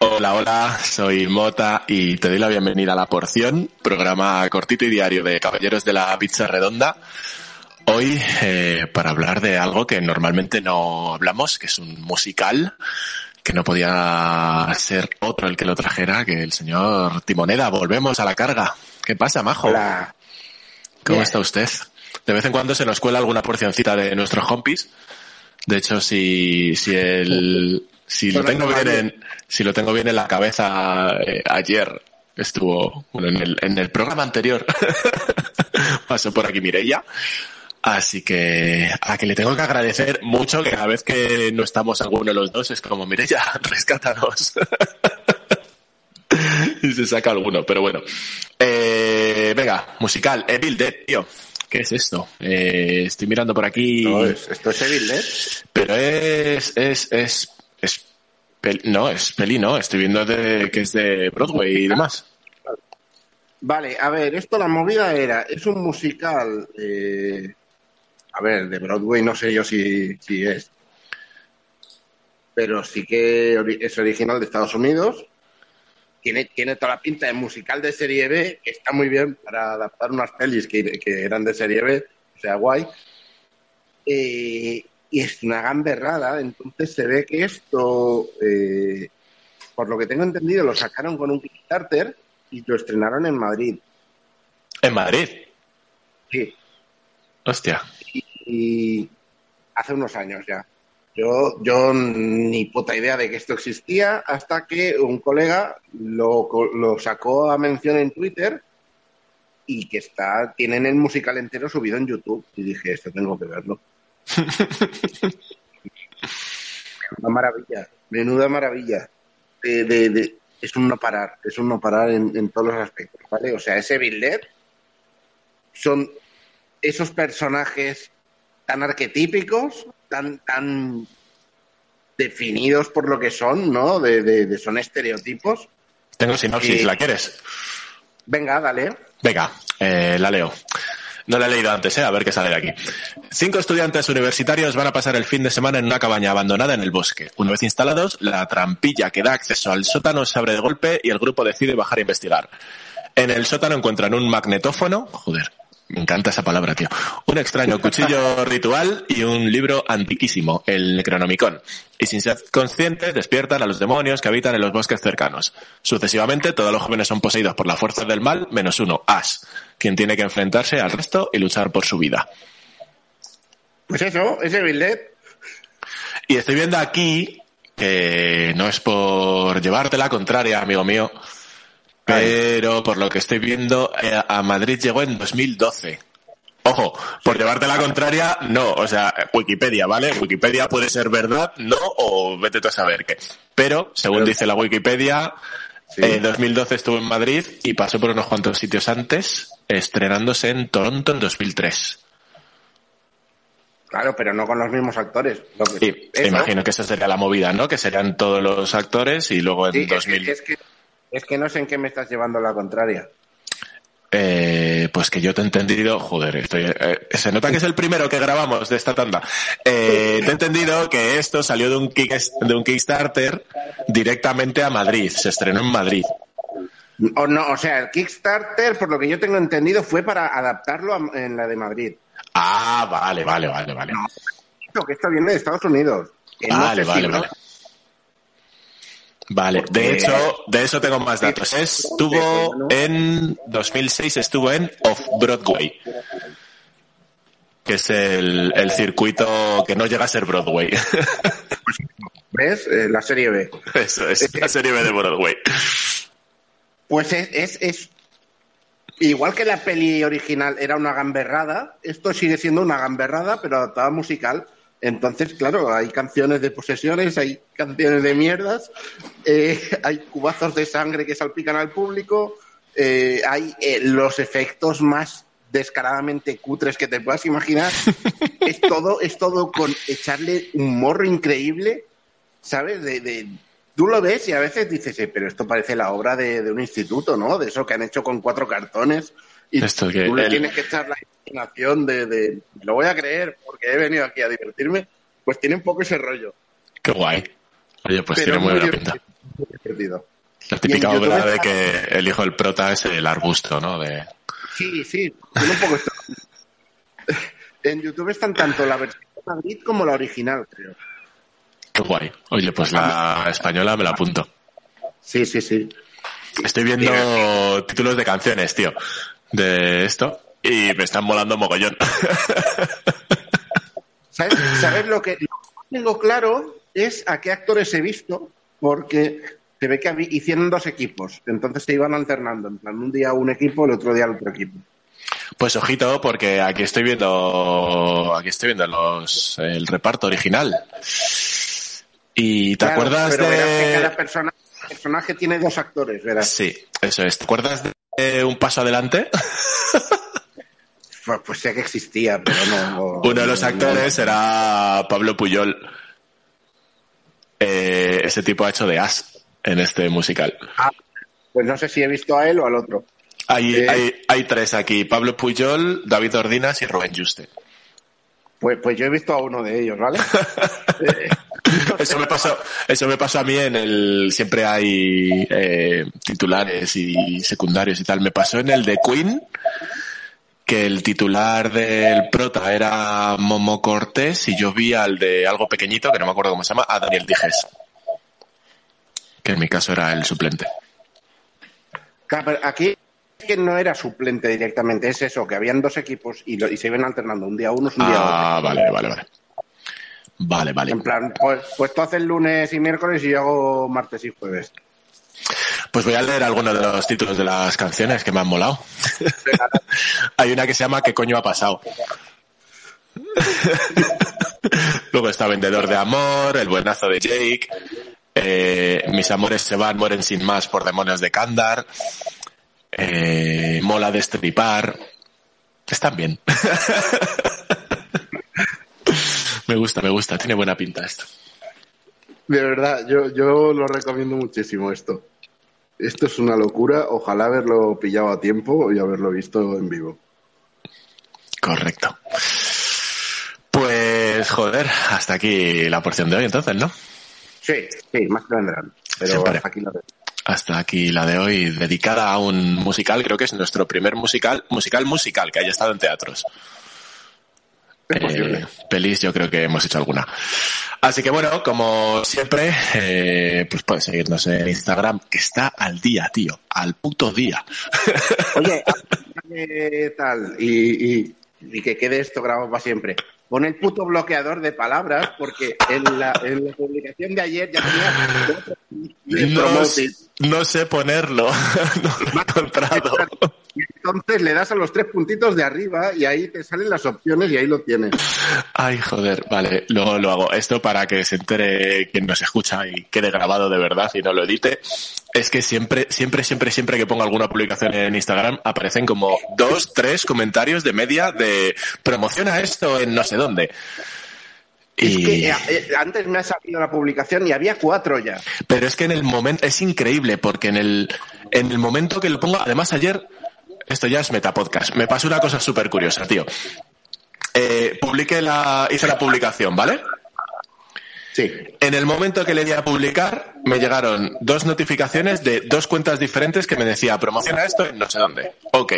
Hola, hola, soy Mota y te doy la bienvenida a La Porción, programa cortito y diario de Caballeros de la Pizza Redonda. Hoy eh, para hablar de algo que normalmente no hablamos, que es un musical, que no podía ser otro el que lo trajera que el señor Timoneda. Volvemos a la carga. ¿Qué pasa, Majo? Hola. ¿Cómo Bien. está usted? De vez en cuando se nos cuela alguna porcioncita de nuestros hompis. De hecho, si, si el, si lo tengo bien en, si lo tengo bien en la cabeza, eh, ayer estuvo, bueno, en el, en el programa anterior pasó por aquí Mireia. Así que a que le tengo que agradecer mucho que cada vez que no estamos alguno de los dos es como, Mireia, rescátanos. y se saca alguno, pero bueno. Eh, venga, musical, Evil Dead, tío. ¿Qué es esto? Eh, estoy mirando por aquí. No, es- esto es Evil Dead. Pero es, es, es, es, pel- no, es peli, no, estoy viendo de, que es de Broadway y demás. Vale, a ver, esto la movida era, es un musical, eh, a ver, de Broadway no sé yo si, si es, pero sí que es original de Estados Unidos. Tiene, tiene toda la pinta de musical de serie B, que está muy bien para adaptar unas pelis que, que eran de serie B, o sea, guay. Eh, y es una gamberrada, entonces se ve que esto, eh, por lo que tengo entendido, lo sacaron con un Kickstarter y lo estrenaron en Madrid. En Madrid. Sí, Hostia. y hace unos años ya. Yo, yo ni puta idea de que esto existía hasta que un colega lo, lo sacó a mención en Twitter y que está, tienen el musical entero subido en YouTube. Y dije, esto tengo que verlo. Una maravilla, menuda maravilla. De, de- de- es un no parar, es un no parar en, en todos los aspectos, ¿vale? O sea, ese Bill son esos personajes tan arquetípicos, tan, tan definidos por lo que son, ¿no? De, de- de- son estereotipos. Tengo sinopsis, ¿la quieres? Venga, dale. Venga, eh, la leo. No la he leído antes, eh, a ver qué sale de aquí. Cinco estudiantes universitarios van a pasar el fin de semana en una cabaña abandonada en el bosque. Una vez instalados, la trampilla que da acceso al sótano se abre de golpe y el grupo decide bajar a investigar. En el sótano encuentran un magnetófono, joder, me encanta esa palabra, tío. Un extraño cuchillo ritual y un libro antiquísimo, el Necronomicon. Y sin ser conscientes, despiertan a los demonios que habitan en los bosques cercanos. Sucesivamente, todos los jóvenes son poseídos por la fuerza del mal, menos uno, Ash, quien tiene que enfrentarse al resto y luchar por su vida. Pues eso, ese Bill. Y estoy viendo aquí, que no es por llevarte la contraria, amigo mío, pero por lo que estoy viendo, eh, a Madrid llegó en 2012. Ojo, por llevarte la contraria, no, o sea, Wikipedia, ¿vale? Wikipedia puede ser verdad, no, o vete tú a saber qué. Pero, según Pero- dice la Wikipedia, Sí. en 2012 estuvo en Madrid y pasó por unos cuantos sitios antes, estrenándose en Toronto en 2003. Claro, pero no con los mismos actores. Lo que- Sí, imagino que esa sería la movida, ¿no? Que serían todos los actores y luego en Sí, es que- 2000. es, que, es que no sé en qué me estás llevando la contraria. Eh, pues que yo te he entendido, joder, estoy, eh, se nota que es el primero que grabamos de esta tanda. Eh, te he entendido que esto salió de un, kick, de un Kickstarter directamente a Madrid, se estrenó en Madrid. O no, o sea, el Kickstarter, por lo que yo tengo entendido, fue para adaptarlo a- en la de Madrid. Ah, vale, vale, vale, vale. Que esto viene de Estados Unidos. No Vale, si vale, no- vale. De hecho, de eso tengo más datos. Estuvo en 2006, estuvo en Off Broadway, que es el, el circuito que no llega a ser Broadway. ¿Ves? Eh, la serie B. Eso es, la serie B de Broadway. Pues es, es, es- Igual que la peli original era una gamberrada, esto sigue siendo una gamberrada, pero adaptada musical. Entonces, claro, hay canciones de posesiones, hay canciones de mierdas, eh, hay cubazos de sangre que salpican al público, eh, hay eh, los efectos más descaradamente cutres que te puedas imaginar. es todo, es todo con echarle un morro increíble, ¿sabes? De, de, tú lo ves y a veces dices, eh, pero esto parece la obra de, de, un instituto, ¿no? De eso que han hecho con cuatro cartones. Y Esto que tú le el- tienes que echar la imaginación de, de, lo voy a creer porque he venido aquí a divertirme. Pues tiene un poco ese rollo. Qué guay. Oye, pues Pero tiene muy buena pinta. divertido. La típica obra de está- que el hijo del prota es el arbusto, ¿no? De... Sí, sí, tiene un poco esto. En YouTube están tanto la versión de Madrid como la original, creo. Qué guay. Oye, pues la española me la apunto. Sí, sí, sí. Estoy viendo títulos de canciones, tío, de esto y me están molando mogollón. ¿Sabes, sabes lo, que, no tengo claro? Es a qué actores he visto, porque se ve que hicieron dos equipos, entonces se iban alternando, en plan, un día un equipo, el otro día el otro equipo. Pues ojito, porque aquí estoy viendo, aquí estoy viendo los, el reparto original. ¿Y te Claro, acuerdas pero verás que de...? cada persona- personaje tiene dos actores, verás. Sí, eso es. ¿Te acuerdas de Un Paso Adelante? Pues, sé que existía, pero no. no- Uno de los actores era Pablo Puyol. Eh, ese tipo ha hecho de As en este musical. Pues no sé si he visto a él o al otro. Hay, Eh. hay, hay tres aquí, Pablo Puyol, David Ordinas y Rubén Juste. Pues, pues yo he visto a uno de ellos, ¿vale? Eh, Eso me pasó, eso me pasó a mí en el, siempre hay eh, titulares y secundarios y tal. Me pasó en el de Queen, que el titular del prota era Momo Cortés y yo vi al de algo pequeñito, que no me acuerdo cómo se llama, a Daniel Dijes. Que en mi caso era el suplente. Claro, pero aquí que no era suplente directamente, es eso, que habían dos equipos y, lo- y se iban alternando, un día unos, un día otros. Ah, vale, vale, vale. Vale, vale. En plan, pues, pues tú haces lunes y miércoles y yo hago martes y jueves. Pues voy a leer algunos de los títulos de las canciones que me han molado. Hay una que se llama ¿Qué coño ha pasado? Luego está Vendedor de Amor, El buenazo de Jake, eh, Mis amores se van, mueren sin más por demonios de Kandar, eh, Mola de estripar. Están bien. me gusta, me gusta, tiene buena pinta esto. De verdad, yo, yo lo recomiendo muchísimo esto. Esto es una locura, ojalá haberlo pillado a tiempo y haberlo visto en vivo. Correcto. Pues joder, hasta aquí la porción de hoy entonces, ¿no? Sí, sí, más que vendrán. Pero Siempre. hasta aquí lo dejo. Hasta aquí la de hoy, dedicada a un musical, creo que es nuestro primer musical, musical musical que haya estado en teatros. Eh, pelis yo creo que hemos hecho alguna. Así que bueno, como siempre, eh, pues puedes seguirnos en Instagram, que está al día, tío, al puto día. Oye, ¿qué tal? Y, y, y que quede esto grabado para siempre. Pon el puto bloqueador de palabras, porque en la, en la publicación de ayer ya tenía No, no sé ponerlo, no lo he encontrado. Y entonces le das a los tres puntitos de arriba y ahí te salen las opciones y ahí lo tienes. Ay, joder, vale, luego lo hago. Esto para que se entere quien nos escucha y quede grabado de verdad y no lo edite. Es que siempre, siempre, siempre, siempre que pongo alguna publicación en Instagram aparecen como dos, tres comentarios de media de promociona esto en no sé dónde. Es Y... que eh, eh, antes me ha salido la publicación y había cuatro ya. Pero es que en el momento, es increíble porque en el, en el momento que lo pongo, además ayer, esto ya es metapodcast, me pasó una cosa súper curiosa, tío. Eh, publiqué la, hice la publicación, ¿vale? Sí. En el momento que le di a publicar, me llegaron dos notificaciones de dos cuentas diferentes que me decía promociona esto en no sé dónde. Ok.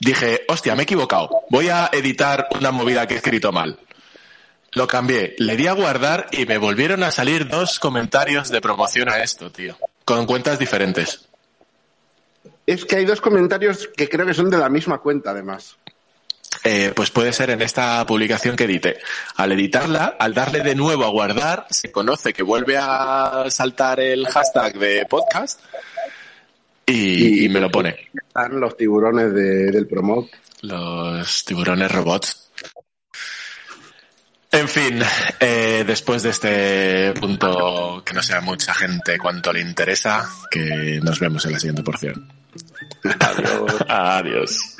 Dije, hostia, me he equivocado. Voy a editar una movida que he escrito mal. Lo cambié, le di a guardar y me volvieron a salir dos comentarios de promoción a esto, tío. Con cuentas diferentes. Es que hay dos comentarios que creo que son de la misma cuenta, además. Eh, pues puede ser en esta publicación que edite. Al editarla, al darle de nuevo a guardar, se conoce que vuelve a saltar el hashtag de podcast y, y me lo pone. Están los tiburones de- del promote. Los tiburones robots. En fin, eh, después de este punto que no sea mucha gente cuanto le interesa, que nos vemos en la siguiente porción. Adiós. Adiós.